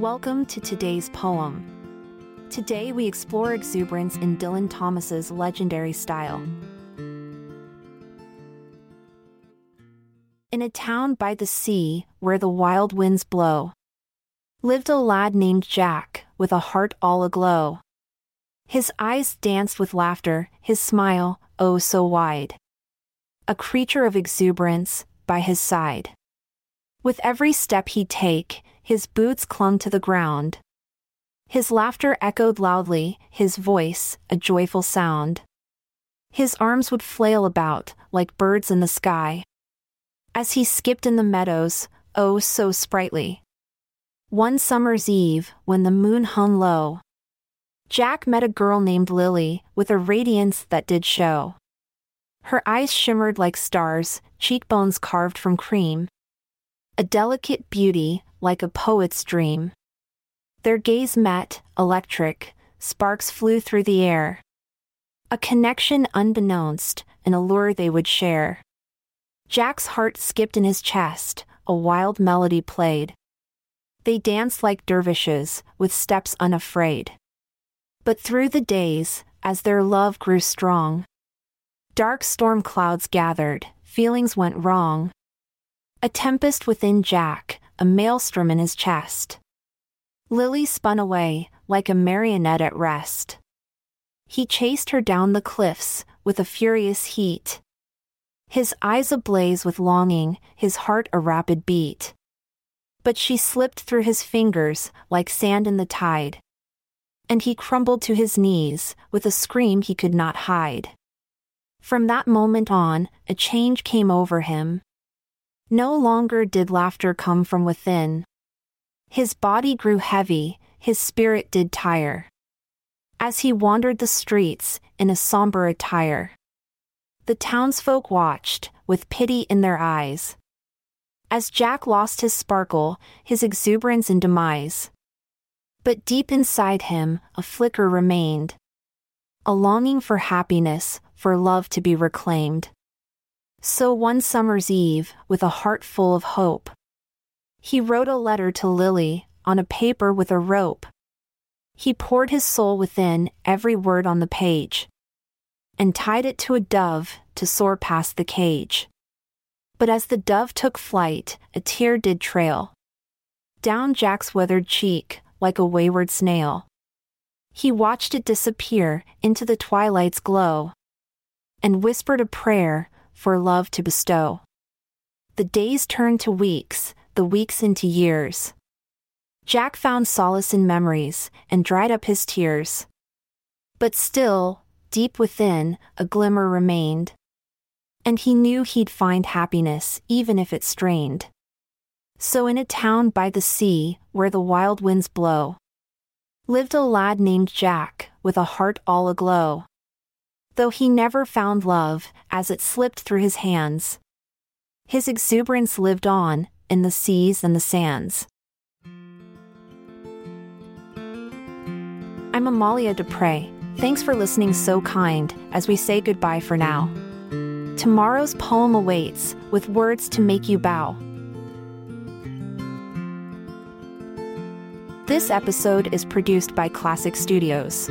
Welcome to today's poem. Today we explore exuberance in Dylan Thomas's legendary style. In a town by the sea, where the wild winds blow, lived a lad named Jack, with a heart all aglow. His eyes danced with laughter, his smile, oh so wide. A creature of exuberance, by his side. With every step he'd take, his boots clung to the ground. His laughter echoed loudly, his voice, a joyful sound. His arms would flail about, like birds in the sky. As he skipped in the meadows, oh so sprightly. One summer's eve, when the moon hung low, Jack met a girl named Lily, with a radiance that did show. Her eyes shimmered like stars, cheekbones carved from cream. A delicate beauty, like a poet's dream. Their gaze met, electric, sparks flew through the air. A connection unbeknownst, an allure they would share. Jack's heart skipped in his chest, a wild melody played. They danced like dervishes, with steps unafraid. But through the days, as their love grew strong, dark storm clouds gathered, feelings went wrong. A tempest within Jack, a maelstrom in his chest. Lily spun away, like a marionette at rest. He chased her down the cliffs, with a furious heat. His eyes ablaze with longing, his heart a rapid beat. But she slipped through his fingers, like sand in the tide and he crumbled to his knees, with a scream he could not hide. From that moment on, a change came over him. No longer did laughter come from within. His body grew heavy, his spirit did tire. As he wandered the streets, in a somber attire. The townsfolk watched, with pity in their eyes. As Jack lost his sparkle, his exuberance and demise. But deep inside him, a flicker remained. A longing for happiness, for love to be reclaimed. So one summer's eve, with a heart full of hope, he wrote a letter to Lily, on a paper with a rope. He poured his soul within, every word on the page, and tied it to a dove, to soar past the cage. But as the dove took flight, a tear did trail down Jack's weathered cheek, like a wayward snail. He watched it disappear into the twilight's glow and whispered a prayer for love to bestow. The days turned to weeks, the weeks into years. Jack found solace in memories and dried up his tears. But still, deep within, a glimmer remained. And he knew he'd find happiness even if it strained. So, in a town by the sea, where the wild winds blow, lived a lad named Jack, with a heart all aglow. Though he never found love, as it slipped through his hands, his exuberance lived on, in the seas and the sands. I'm Amalia Dupre. Thanks for listening so kind as we say goodbye for now. Tomorrow's poem awaits, with words to make you bow. This episode is produced by Klassic Studios.